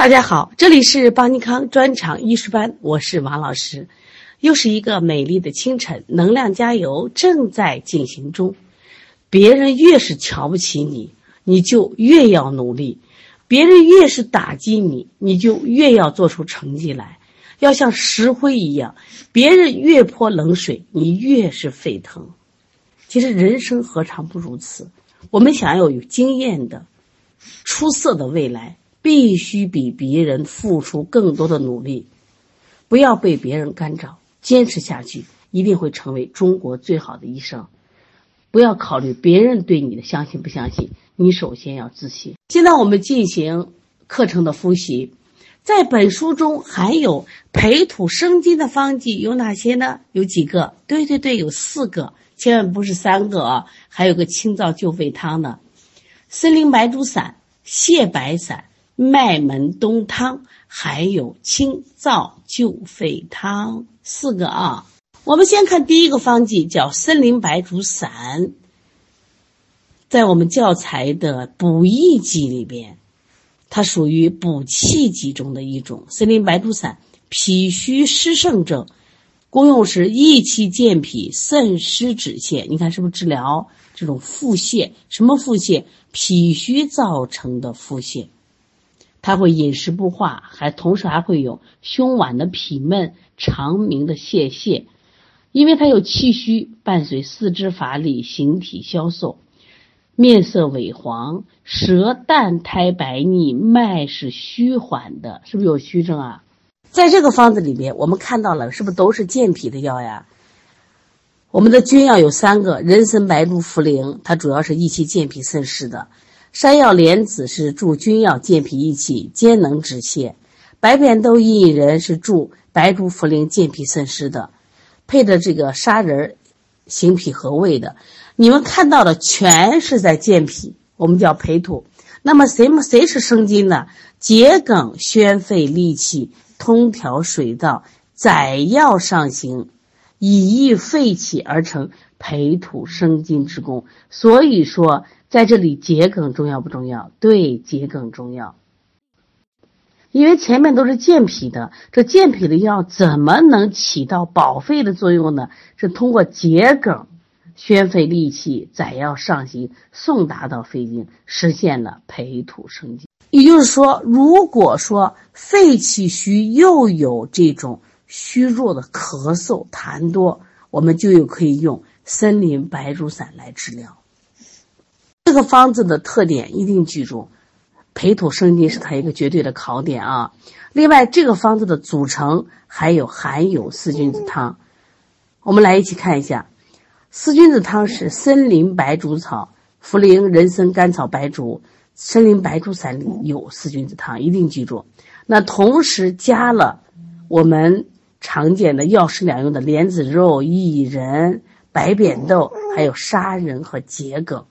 大家好，这里是邦尼康专场艺术班，我是王老师。又是一个美丽的清晨，能量加油正在进行中。别人越是瞧不起你，你就越要努力；别人越是打击你，你就越要做出成绩来。要像石灰一样，别人越泼冷水，你越是沸腾。其实人生何尝不如此？我们想要有经验的、出色的未来。必须比别人付出更多的努力，不要被别人干扰，坚持下去，一定会成为中国最好的医生。不要考虑别人对你的相信不相信，你首先要自信。现在我们进行课程的复习，在本书中含有培土生金的方剂有哪些呢？有几个？对对对，有四个，千万不是三个啊！还有个清燥救肺汤呢，森林白术散、泻白散。麦门冬汤，还有清燥救肺汤，四个啊。我们先看第一个方剂，叫参苓白术散。在我们教材的补益剂里边，它属于补气剂中的一种。参苓白术散，脾虚湿盛症，功用是益气健脾、渗湿止泻。你看是不是治疗这种腹泻？什么腹泻？脾虚造成的腹泻。它会饮食不化，还同时还会有胸脘的痞闷、肠鸣的泄泻，因为它有气虚，伴随四肢乏力、形体消瘦、面色萎黄、舌淡苔白腻、脉是虚缓的，是不是有虚症啊？在这个方子里面，我们看到了，是不是都是健脾的药呀？我们的君药有三个：人参、白术、茯苓，它主要是益气健脾、渗湿的。山药、莲子是助君药健脾益气、兼能止泻；白扁豆、薏仁是助白术、茯苓健脾渗湿的，配着这个砂仁，行脾和胃的。你们看到的全是在健脾，我们叫培土。那么谁么谁是生津呢？桔梗宣肺利气，通调水道，载药上行，以益肺气而成培土生津之功。所以说。在这里，桔梗重要不重要？对，桔梗重要。因为前面都是健脾的，这健脾的药怎么能起到保肺的作用呢？是通过桔梗宣肺利气，载药上行，送达到肺经，实现了培土生金。也就是说，如果说肺气虚又有这种虚弱的咳嗽、痰多，我们就有可以用森林白术散来治疗。这个方子的特点一定记住，培土生金是它一个绝对的考点啊。另外，这个方子的组成还有含有四君子汤，我们来一起看一下。四君子汤是森林白术草、茯苓、人参、甘草、白术、森林白术散里有四君子汤，一定记住。那同时加了我们常见的药食两用的莲子肉、薏仁、白扁豆，还有砂仁和桔梗。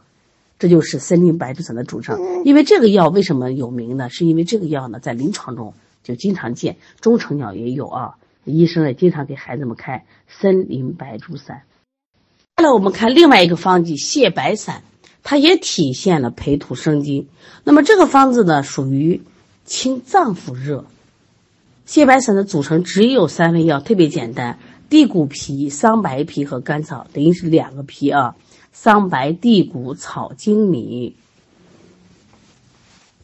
这就是森林白术散的组成，因为这个药为什么有名呢？是因为这个药呢，在临床中就经常见，中成药也有啊，医生也经常给孩子们开森林白术散。再来，我们看另外一个方剂泻白散，它也体现了培土生金。那么这个方子呢，属于清脏腑热。泻白散的组成只有三味药，特别简单：地骨皮、桑白皮和甘草，等于是两个皮啊。桑白、地骨、草精米，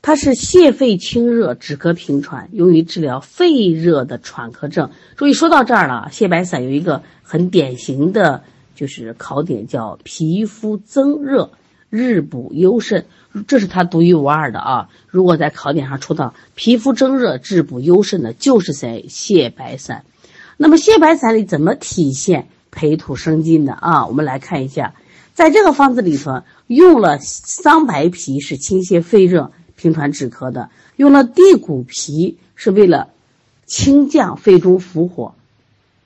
它是泻肺清热、止咳平喘，用于治疗肺热的喘咳症。注意，说到这儿了，泻白散有一个很典型的就是考点，叫皮肤增热、日补优肾，这是它独一无二的啊。如果在考点上出到皮肤增热、治补优肾的，就是在泻白散。那么泻白散里怎么体现培土生金的啊？我们来看一下。在这个方子里头，用了桑白皮是清泻肺热、平喘止咳的；用了地骨皮是为了清降肺中伏火。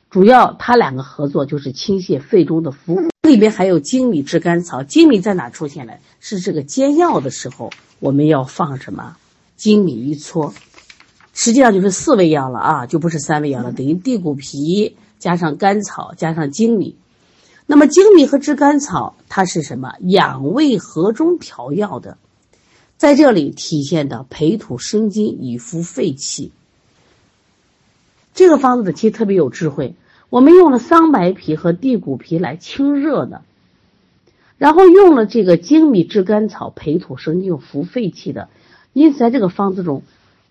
主要它两个合作就是清泻肺中的伏。里边还有粳米、炙甘草。粳米在哪出现呢？是这个煎药的时候，我们要放什么？粳米一撮，实际上就是四味药了啊，就不是三味药了。等于地骨皮加上甘草加上粳米。那么粳米和炙甘草，它是什么养胃和中调药的？在这里体现的培土生金，以服肺气。这个方子的其实特别有智慧，我们用了桑白皮和地骨皮来清热的，然后用了这个粳米炙甘草培土生金，服肺气的。因此，在这个方子中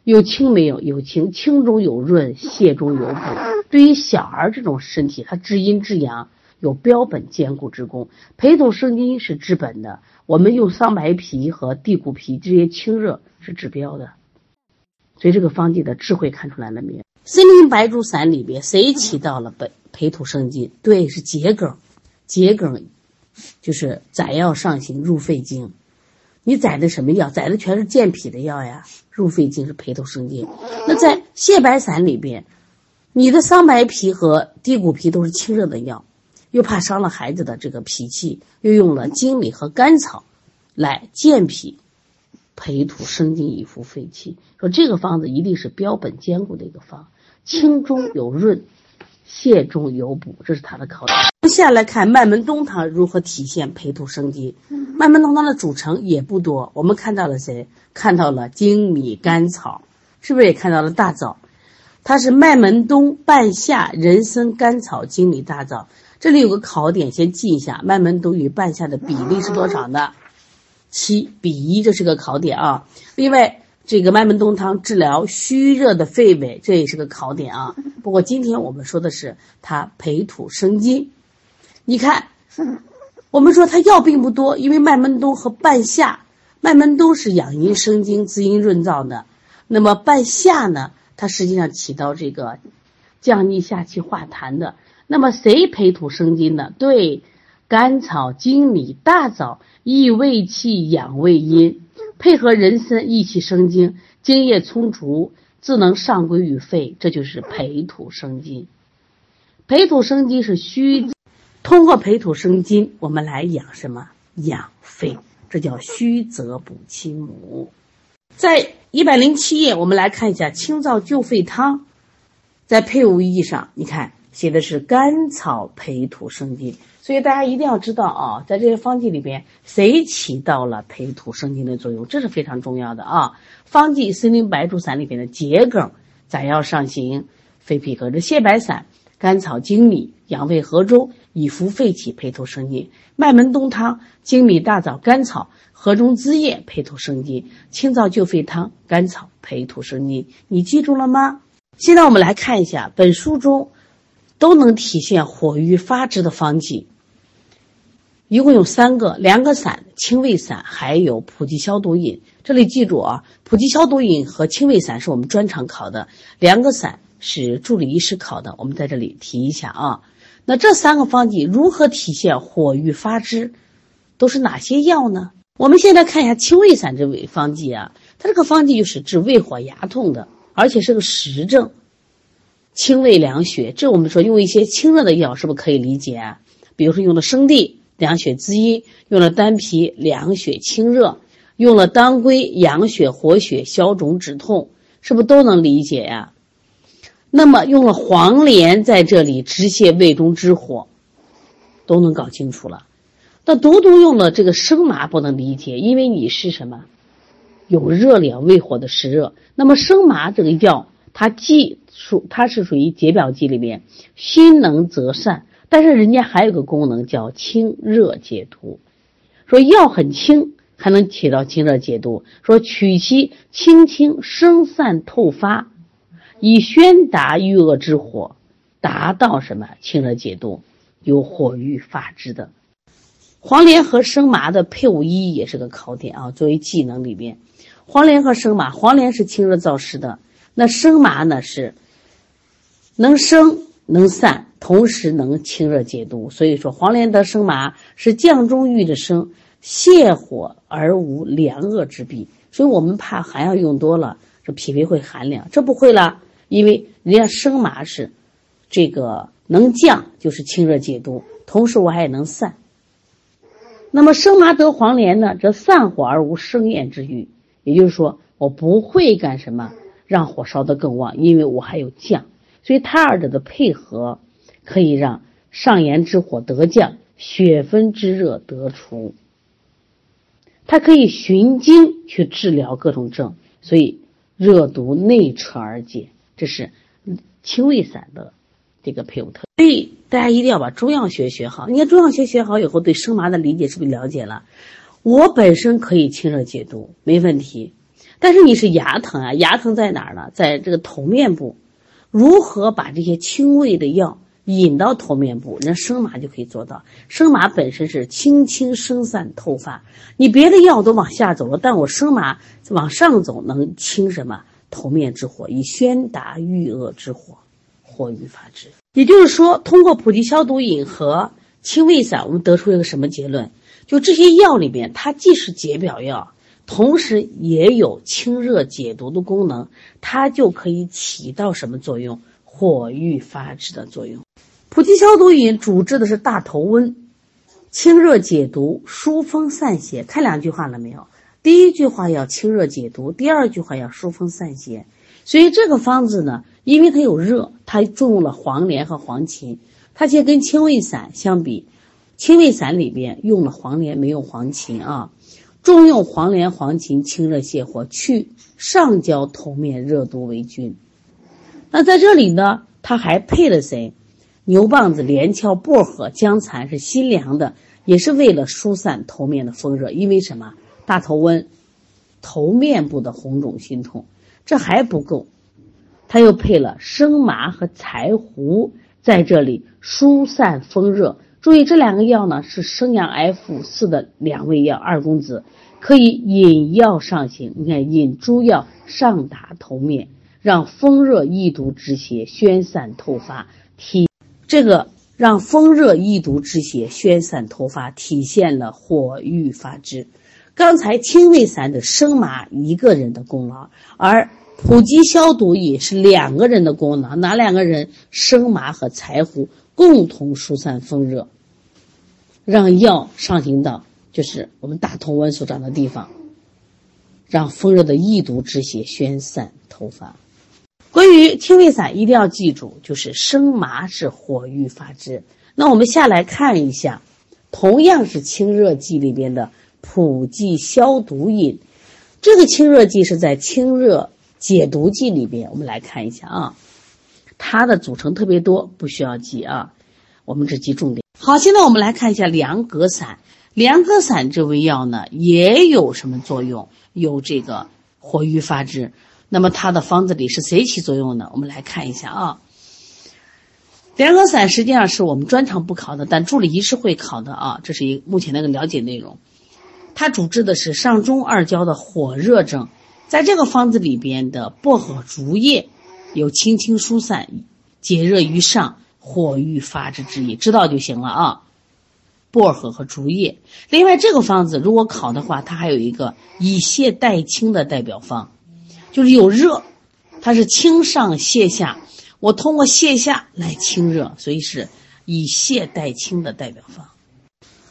有清没有？有清，清中有润，泻中有补。对于小儿这种身体，它治阴治阳。有标本兼顾之功，培土生金是治本的。我们用桑白皮和地骨皮这些清热是治标的，所以这个方剂的智慧看出来了没有？森林白术散里边谁起到了本培土生金？对，是桔梗，桔梗就是载药上行入肺经。你载的什么药？载的全是健脾的药呀。入肺经是培土生金。那在泻白散里边，你的桑白皮和地骨皮都是清热的药。又怕伤了孩子的这个脾气，又用了粳米和甘草来健脾、培土生津、以服肺气。说这个方子一定是标本兼顾的一个方，清中有润，泻中有补，这是它的考点。接下来看麦门冬汤如何体现培土生津。麦门冬汤的组成也不多，我们看到了谁？看到了粳米、甘草，是不是也看到了大枣？它是麦门冬、半夏、人参、甘草、粳米、大枣。这里有个考点，先记一下，麦门冬与半夏的比例是多少呢？七比一，这是个考点啊。另外，这个麦门冬汤治疗虚热的肺痿，这也是个考点啊。不过今天我们说的是它培土生金。你看，我们说它药并不多，因为麦门冬和半夏，麦门冬是养阴生津、滋阴润燥的，那么半夏呢，它实际上起到这个降逆下气化痰的。那么谁培土生金呢？对，甘草、粳米、大枣益胃气、养胃阴，配合人参益气生津，津液充足，自能上归于肺，这就是培土生金。培土生金是虚，通过培土生金，我们来养什么？养肺，这叫虚则补其母。在一百零七页，我们来看一下清燥救肺汤，在配伍意义上，你看。写的是甘草培土生金，所以大家一定要知道啊，在这些方剂里边，谁起到了培土生金的作用，这是非常重要的啊。方剂森林白术散里边的桔梗载药上行，肺脾和这泻白散，甘草粳米养胃和中，以服肺气，培土生金。麦门冬汤粳米大枣甘草和中滋液，培土生金。清燥救肺汤甘草培土生金，你记住了吗？现在我们来看一下本书中。都能体现火郁发之的方剂，一共有三个：凉个散、清胃散，还有普济消毒饮。这里记住啊，普济消毒饮和清胃散是我们专场考的，凉个散是助理医师考的。我们在这里提一下啊。那这三个方剂如何体现火郁发之？都是哪些药呢？我们现在看一下清胃散这味方剂啊，它这个方剂就是治胃火牙痛的，而且是个实证。清胃凉血，这我们说用一些清热的药，是不是可以理解啊？比如说用了生地凉血滋阴，用了丹皮凉血清热，用了当归养血活血消肿止痛，是不是都能理解呀？那么用了黄连在这里止泻胃中之火，都能搞清楚了。那独独用了这个生麻不能理解，因为你是什么有热量胃火的湿热，那么生麻这个药它既属它是属于解表剂里面，辛能则散，但是人家还有个功能叫清热解毒。说药很轻，还能起到清热解毒。说取其清清生散透发，以宣达郁恶之火，达到什么清热解毒，有火郁发之的。黄连和生麻的配伍意义也是个考点啊，作为技能里边，黄连和生麻，黄连是清热燥湿的，那生麻呢是。能生能散，同时能清热解毒。所以说，黄连得生麻是降中郁的生，泻火而无凉恶之弊。所以我们怕寒药用多了，这脾胃会寒凉。这不会了，因为人家生麻是这个能降，就是清热解毒，同时我还能散。那么生麻得黄连呢，则散火而无生厌之欲。也就是说，我不会干什么让火烧得更旺，因为我还有降。所以它二者的配合，可以让上炎之火得降，血分之热得除。它可以循经去治疗各种症，所以热毒内彻而解，这是清胃散的这个配伍特。所以大家一定要把中药学学好。你看中药学学好以后，对生麻的理解是不是了解了？我本身可以清热解毒，没问题。但是你是牙疼啊，牙疼在哪儿呢？在这个头面部。如何把这些清胃的药引到头面部？那生麻就可以做到。生麻本身是清清生散透发，你别的药都往下走了，但我生麻往上走，能清什么？头面之火，以宣达郁恶之火，火郁发之。也就是说，通过普济消毒饮和清胃散，我们得出一个什么结论？就这些药里面，它既是解表药。同时也有清热解毒的功能，它就可以起到什么作用？火郁发之的作用。普济消毒饮主治的是大头温，清热解毒、疏风散邪。看两句话了没有？第一句话要清热解毒，第二句话要疏风散邪。所以这个方子呢，因为它有热，它重用了黄连和黄芩。它其实跟清胃散相比，清胃散里边用了黄连，没有黄芩啊。重用黄连、黄芩清热泻火，去上焦头面热毒为君。那在这里呢，它还配了谁？牛蒡子、连翘、薄荷、姜蚕是辛凉的，也是为了疏散头面的风热。因为什么？大头温，头面部的红肿心痛。这还不够，他又配了生麻和柴胡，在这里疏散风热。注意这两个药呢，是生阳 F 四的两味药，二公子可以引药上行。你看，引诸药上达头面，让风热易毒之邪宣散透发，体这个让风热易毒之邪宣散透发，体现了火郁发之。刚才清胃散的生麻一个人的功劳，而普及消毒饮是两个人的功劳，哪两个人？生麻和柴胡。共同疏散风热，让药上行到就是我们大同温所长的地方，让风热的易毒之邪宣散透发。关于清胃散，一定要记住，就是生麻是火郁发之。那我们下来看一下，同样是清热剂里边的普济消毒饮，这个清热剂是在清热解毒剂里边。我们来看一下啊。它的组成特别多，不需要记啊，我们只记重点。好，现在我们来看一下凉葛散。凉葛散这味药呢，也有什么作用？有这个活瘀发滞。那么它的方子里是谁起作用呢？我们来看一下啊。凉葛散实际上是我们专场不考的，但助理医师会考的啊。这是一目前那个了解内容。它主治的是上中二焦的火热症，在这个方子里边的薄荷、竹叶。有清清疏散、解热于上、火郁发之之意，知道就行了啊。薄荷和竹叶，另外这个方子如果考的话，它还有一个以泻代清的代表方，就是有热，它是清上泻下，我通过泻下来清热，所以是以泻代清的代表方。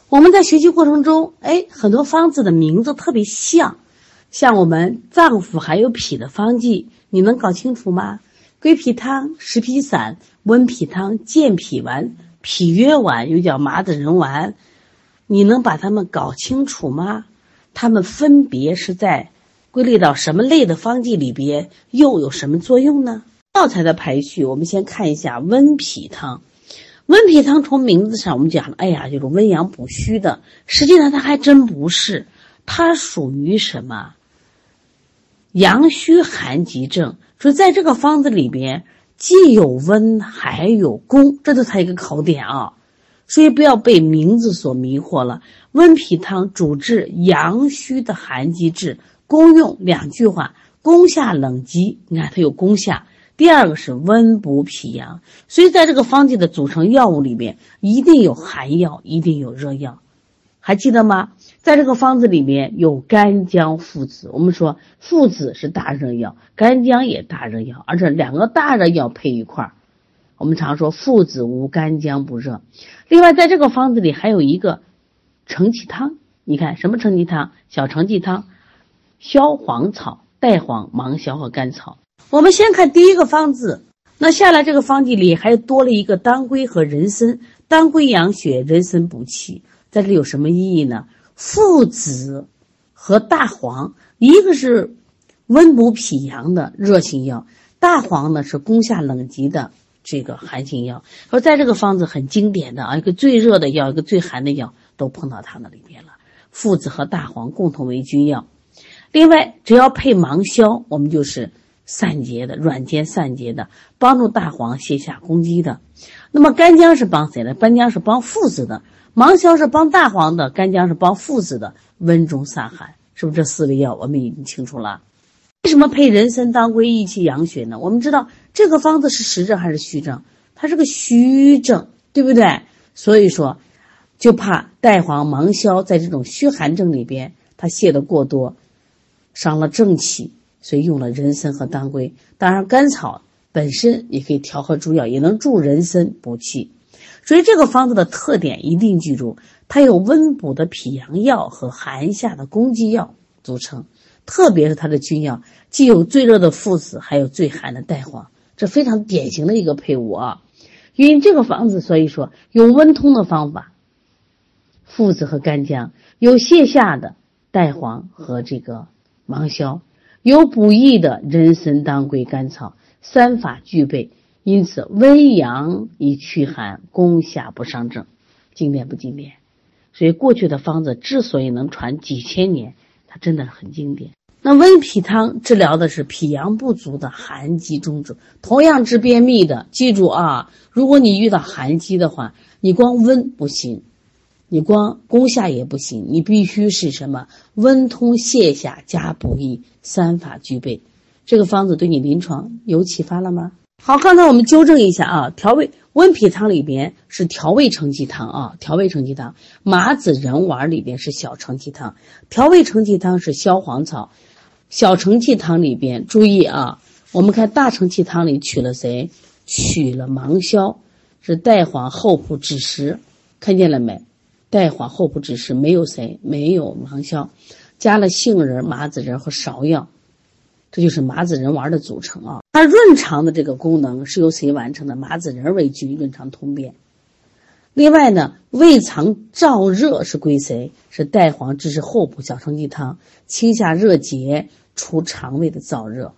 我们在学习过程中，哎，很多方子的名字特别像，像我们脏腑还有脾的方剂，你能搞清楚吗？归脾汤、食脾散、温脾汤、健脾丸、脾约丸，又叫麻子仁丸，你能把它们搞清楚吗？它们分别是在归类到什么类的方剂里边，又有什么作用呢？药材的排序，我们先看一下温脾汤。温脾汤从名字上我们讲了，哎呀，就是温阳补虚的，实际上它还真不是，它属于什么？阳虚寒疾症。所以在这个方子里边，既有温还有攻，这是它一个考点啊。所以不要被名字所迷惑了。温脾汤主治阳虚的寒积滞，功用两句话：攻下冷积，你看它有攻下；第二个是温补脾阳。所以在这个方剂的组成药物里边，一定有寒药，一定有热药，还记得吗？在这个方子里面有干姜附子，我们说附子是大热药，干姜也大热药，而且两个大热药配一块儿，我们常说附子无干姜不热。另外，在这个方子里还有一个承气汤，你看什么承气汤？小承气汤，消黄草、带黄、芒硝和甘草。我们先看第一个方子，那下来这个方剂里还多了一个当归和人参，当归养血，人参补气，在这有什么意义呢？附子和大黄，一个是温补脾阳的热性药，大黄呢是攻下冷极的这个寒性药。说在这个方子很经典的啊，一个最热的药，一个最寒的药都碰到它那里边了。附子和大黄共同为君药。另外，只要配芒硝，我们就是散结的、软坚散结的，帮助大黄卸下攻击的。那么干姜是帮谁的？干姜是帮附子的，芒硝是帮大黄的，干姜是帮附子的，温中散寒，是不是这四味药我们已经清楚了？为什么配人参、当归益气养血呢？我们知道这个方子是实证还是虚证？它是个虚证，对不对？所以说，就怕带黄、芒硝在这种虚寒症里边，它泻的过多。伤了正气，所以用了人参和当归。当然，甘草本身也可以调和诸药，也能助人参补气。所以这个方子的特点一定记住，它有温补的脾阳药和寒下的攻击药组成。特别是它的君药，既有最热的附子，还有最寒的带黄，这非常典型的一个配伍啊。因为这个方子，所以说有温通的方法，附子和干姜；有泻下的带黄和这个。芒硝有补益的人参、当归、甘草，三法具备，因此温阳以驱寒，攻下不伤正，经典不经典？所以过去的方子之所以能传几千年，它真的很经典。那温脾汤治疗的是脾阳不足的寒积中者，同样治便秘的，记住啊，如果你遇到寒积的话，你光温不行。你光攻下也不行，你必须是什么温通泻下加补益三法具备。这个方子对你临床有启发了吗？好，刚才我们纠正一下啊，调味温脾汤里边是调味承气汤啊，调味承气汤。麻子仁丸里边是小承气汤，调味承气汤是消黄草。小承气汤里边注意啊，我们看大承气汤里取了谁？取了芒硝，是代黄厚朴枳实，看见了没？代黄厚朴枳实没有谁，没有芒硝，加了杏仁、麻子仁和芍药，这就是麻子仁丸的组成啊。它润肠的这个功能是由谁完成的？麻子仁为君，润肠通便。另外呢，胃肠燥热是归谁？是代黄治湿厚朴小承气汤，清下热结，除肠胃的燥热。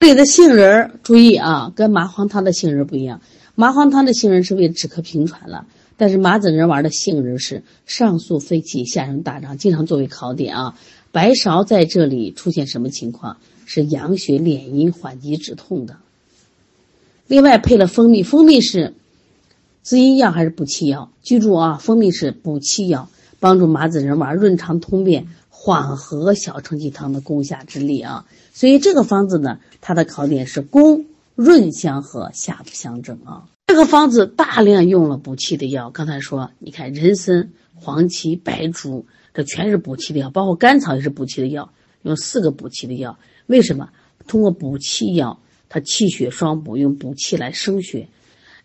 这里的杏仁儿注意啊，跟麻黄汤的杏仁不一样，麻黄汤的杏仁是为止咳平喘了。但是麻子仁丸的杏仁是上肃肺气、下润大肠，经常作为考点啊。白芍在这里出现什么情况？是养血敛阴、缓急止痛的。另外配了蜂蜜，蜂蜜是滋阴药还是补气药？记住啊，蜂蜜是补气药，帮助麻子仁丸润肠通便，缓和小承气汤的攻下之力啊。所以这个方子呢，它的考点是攻润相合，下不相争啊。这个方子大量用了补气的药，刚才说，你看人参、黄芪、白术，这全是补气的药，包括甘草也是补气的药，用四个补气的药。为什么？通过补气药，它气血双补，用补气来生血，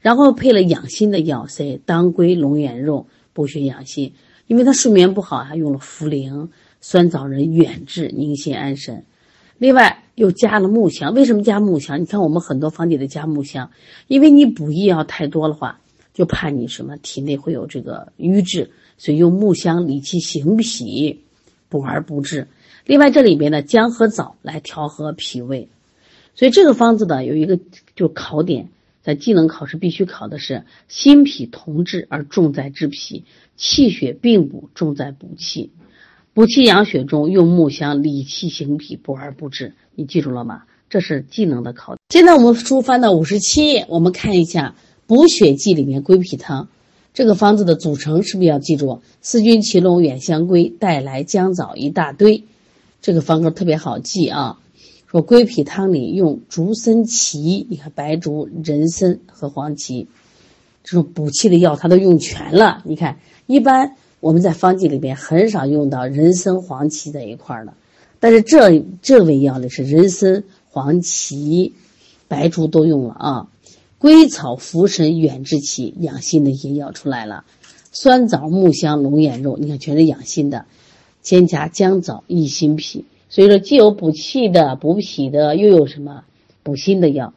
然后配了养心的药，谁？当归、龙眼肉补血养心，因为他睡眠不好，还用了茯苓、酸枣仁远志宁心安神。另外又加了木香，为什么加木香？你看我们很多方剂的加木香，因为你补益药太多的话，就怕你什么体内会有这个瘀滞，所以用木香理气行脾，补而不滞。另外这里边的姜和枣来调和脾胃，所以这个方子呢有一个就考点，在技能考试必须考的是心脾同治而重在治脾，气血并补重在补气。补气养血中用木香理气行脾，补而不滞。你记住了吗？这是技能的考。现在我们书翻到五十七页，我们看一下补血剂里面归脾汤这个方子的组成，是不是要记住？四君芪龙远香归带来姜枣一大堆，这个方格特别好记啊。说归脾汤里用竹参、芪，你看白术、人参和黄芪这种补气的药，它都用全了。你看一般。我们在方剂里边很少用到人参、黄芪在一块儿的，但是这这味药呢是人参、黄芪、白术都用了啊。归草、茯神、远志气养心的一些药出来了，酸枣、木香、龙眼肉，你看全是养心的，兼加姜枣益心脾。所以说，既有补气的、补脾的，又有什么补心的药，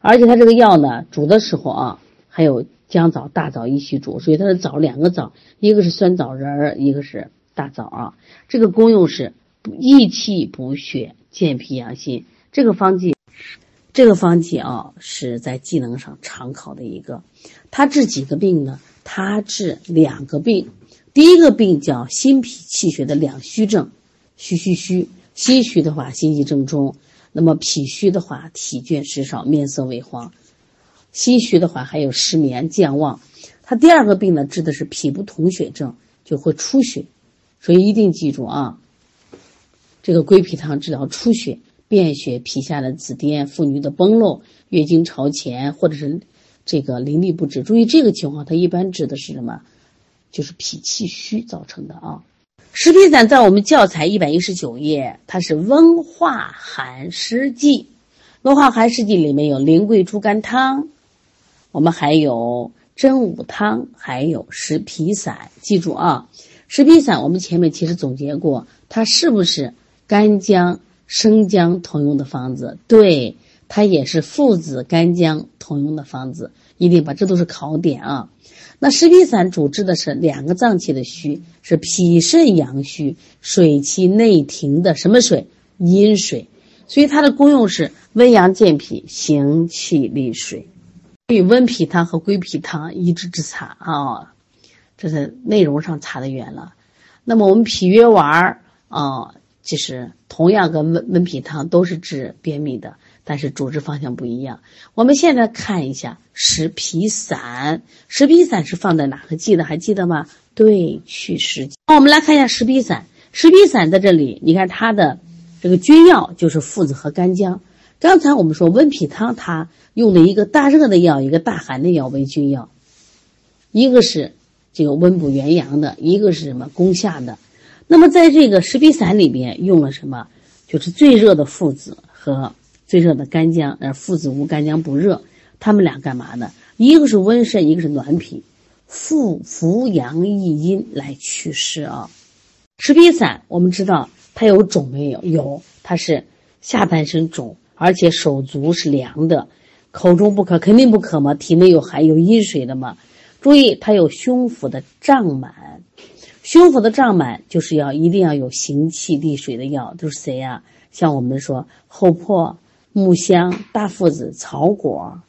而且它这个药呢，煮的时候啊，还有。姜枣、大枣一起煮，所以它的枣两个枣，一个是酸枣仁儿，一个是大枣啊。这个功用是益气补血、健脾养心。这个方剂，这个方剂啊是在技能上常考的一个。它治几个病呢？它治两个病。第一个病叫心脾气血的两虚症，虚虚虚。心虚的话，心悸正中；那么脾虚的话，体倦食少，面色萎黄。心虚的话，还有失眠、健忘。它第二个病呢，治的是脾不统血症，就会出血。所以一定记住啊，这个归脾汤治疗出血、便血、皮下的紫癜、妇女的崩漏、月经朝前或者是这个淋漓不止。注意这个情况，它一般指的是什么？就是脾气虚造成的啊。食皮散在我们教材一百一十九页，它是温化寒湿剂。温化寒湿剂里面有苓桂猪肝汤，我们还有真武汤，还有食皮散。记住啊，食皮散我们前面其实总结过，它是不是干姜、生姜同用的方子？对，它也是附子干姜同用的方子。一定把这都是考点啊。那食皮散主治的是两个脏器的虚，是脾肾阳虚，水气内停的什么水？阴水。所以它的功用是温阳健脾、行气利水。与温脾汤和归脾汤一致之差啊，这是内容上差得远了。那么我们脾约丸儿啊，就是同样跟温温脾汤都是治便秘的。但是主治方向不一样。我们现在看一下食皮散，食皮散是放在哪个剂的？还记得吗？对，祛湿那。我们来看一下食皮散，食皮散在这里，你看它的这个君药就是附子和干姜。刚才我们说温脾汤，它用的一个大热的药，一个大寒的药为君药，一个是这个温补元阳的，一个是什么攻下的。那么在这个石皮散里边用了什么？就是最热的附子和。最热的干姜，而附子无干姜不热，他们俩干嘛呢？一个是温肾，一个是暖脾，复扶阳益阴来祛湿啊。石皮散我们知道它有肿没有？有，它是下半身肿，而且手足是凉的，口中不渴，肯定不渴嘛，体内有寒有阴水的嘛。注意，它有胸腹的胀满，胸腹的胀满就是要一定要有行气利水的药，都是谁呀？像我们说厚朴。木香、大附子、草果，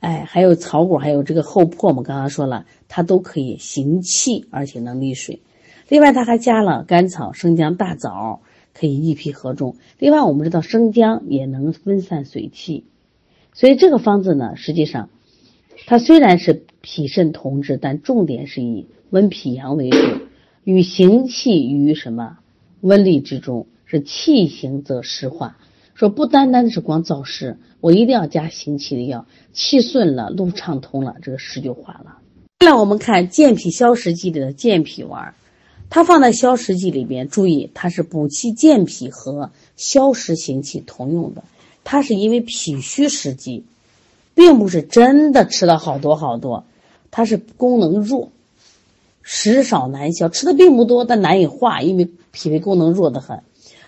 哎，还有草果，还有这个厚朴，我们刚刚说了，它都可以行气，而且能利水。另外，它还加了甘草、生姜、大枣，可以益脾和中。另外，我们知道生姜也能分散水气，所以这个方子呢，实际上它虽然是脾肾同治，但重点是以温脾阳为主，与行气于什么温利之中，是气行则湿化。说不单单是光燥湿，我一定要加行气的药，气顺了，路畅通了，这个湿就化了。那，我们看健脾消食剂里的健脾丸，它放在消食剂里边，注意它是补气健脾和消食行气同用的。它是因为脾虚食积，并不是真的吃了好多好多，它是功能弱，食少难消，吃的并不多，但难以化，因为脾胃功能弱得很。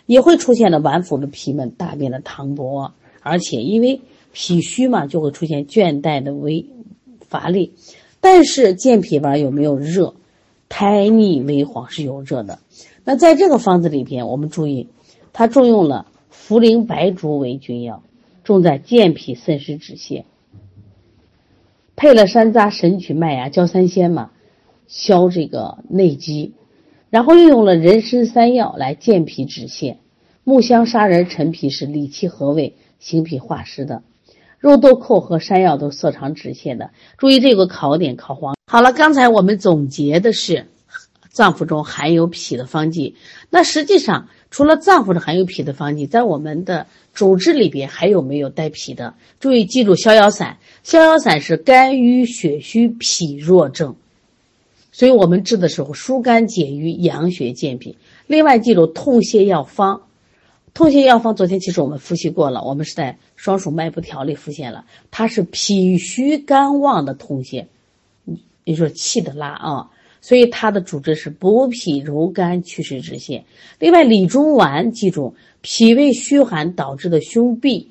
也会出现的脘腹的皮闷、大便的溏薄，而且因为脾虚嘛，就会出现倦怠的微乏力。但是健脾丸有没有热？苔腻微黄是有热的。那在这个方子里边，我们注意，它重用了茯苓白术为君药，重在健脾渗湿止泻，配了山楂、神曲、麦芽、焦三仙嘛，消这个内积。然后又用了人参三药来健脾止泻，木香、砂仁、陈皮是理气和胃、行脾化湿的，肉豆蔻和山药都色肠止泻的。注意这个考点考黄。好了，刚才我们总结的是脏腑中含有脾的方剂，那实际上除了脏腑中含有脾的方剂，在我们的主治里边还有没有带脾的？注意记住，逍遥散，逍遥散是肝郁血虚脾弱症。所以我们治的时候疏肝解郁、养血健脾。另外记住痛泻药方，痛泻药方昨天其实我们复习过了，我们是在双数脉搏条里复现了，它是脾虚肝旺的痛泻，你说气的拉啊，所以它的主治是补脾柔肝、祛湿止泻。另外理中丸记住脾胃虚寒导致的胸痹，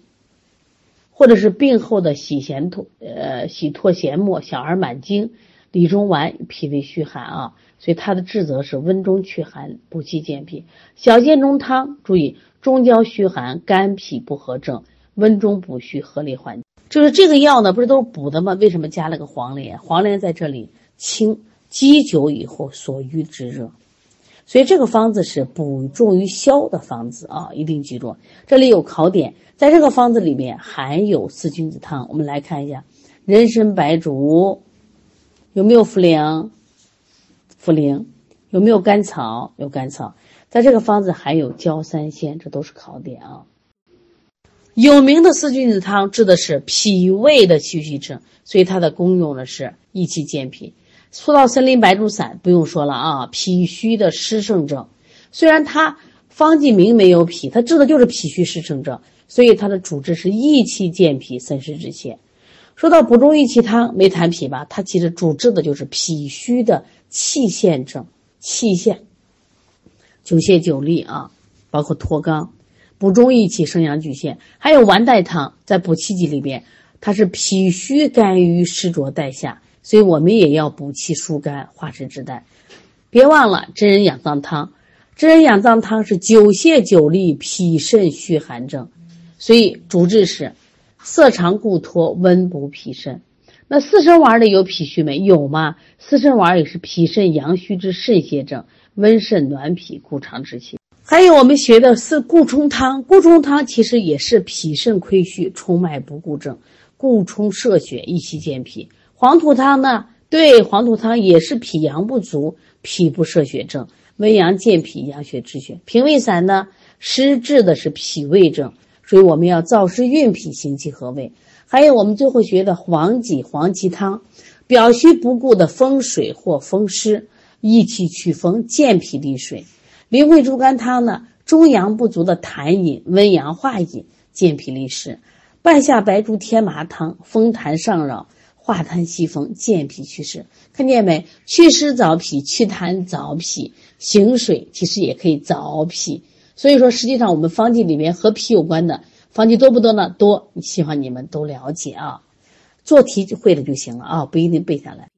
或者是病后的洗涎吐呃洗唾涎沫、小儿满经。理中丸脾胃虚寒啊，所以它的治则是温中祛寒、补气健脾。小建中汤注意中焦虚寒、肝脾不和症，温中补虚，合理缓。就是这个药呢，不是都是补的吗？为什么加了个黄连？黄连在这里清积久以后所瘀之热，所以这个方子是补重于消的方子啊，一定记住。这里有考点，在这个方子里面含有四君子汤，我们来看一下，人参、白术有没有茯苓？茯苓有没有甘草？有甘草。在这个方子还有焦三仙，这都是考点啊。有名的四君子汤治的是脾胃的气虚症，所以它的功用呢是益气健脾。说到森林白术散，不用说了啊，脾虚的湿盛症，虽然它方剂名没有脾，它治的就是脾虚湿盛症，所以它的主治是益气健脾、渗湿止泻。说到补中益气汤，没谈脾吧？它其实主治的就是脾虚的气陷症，气陷、久泻久痢啊，包括脱肛。补中益气、生阳举陷，还有丸带汤，在补气剂里边，它是脾虚肝郁湿浊带下，所以我们也要补气疏肝、化湿止带。别忘了真人养脏汤，真人养脏汤是久泻久痢、脾肾虚寒症，所以主治是色肠固脱、温补脾肾。那四神丸里有脾虚没有吗？四神丸也是脾肾阳虚之肾泄症，温肾暖脾、固肠之气。还有我们学的是固冲汤，固冲汤其实也是脾肾亏虚、冲脉不固症，固冲摄血、益气健脾。黄土汤呢？对，黄土汤也是脾阳不足、脾不摄血症，温阳健脾、养血止血。平胃散呢，湿治的是脾胃症，所以我们要燥湿运脾、行气和胃。还有我们最后学的黄芪、黄芪汤，表虚不顾的风水或风湿，益气祛风、健脾利水。苓桂猪肝汤呢，中阳不足的痰饮，温阳化饮，健脾利湿；半夏白术天麻汤，风痰上扰，化痰息风，健脾祛湿。看见没？祛湿燥脾，祛痰燥脾，行水其实也可以燥脾。所以说，实际上我们方剂里面和脾有关的方剂多不多呢？多，希望你们都了解啊。做题会了就行了啊，不一定背下来。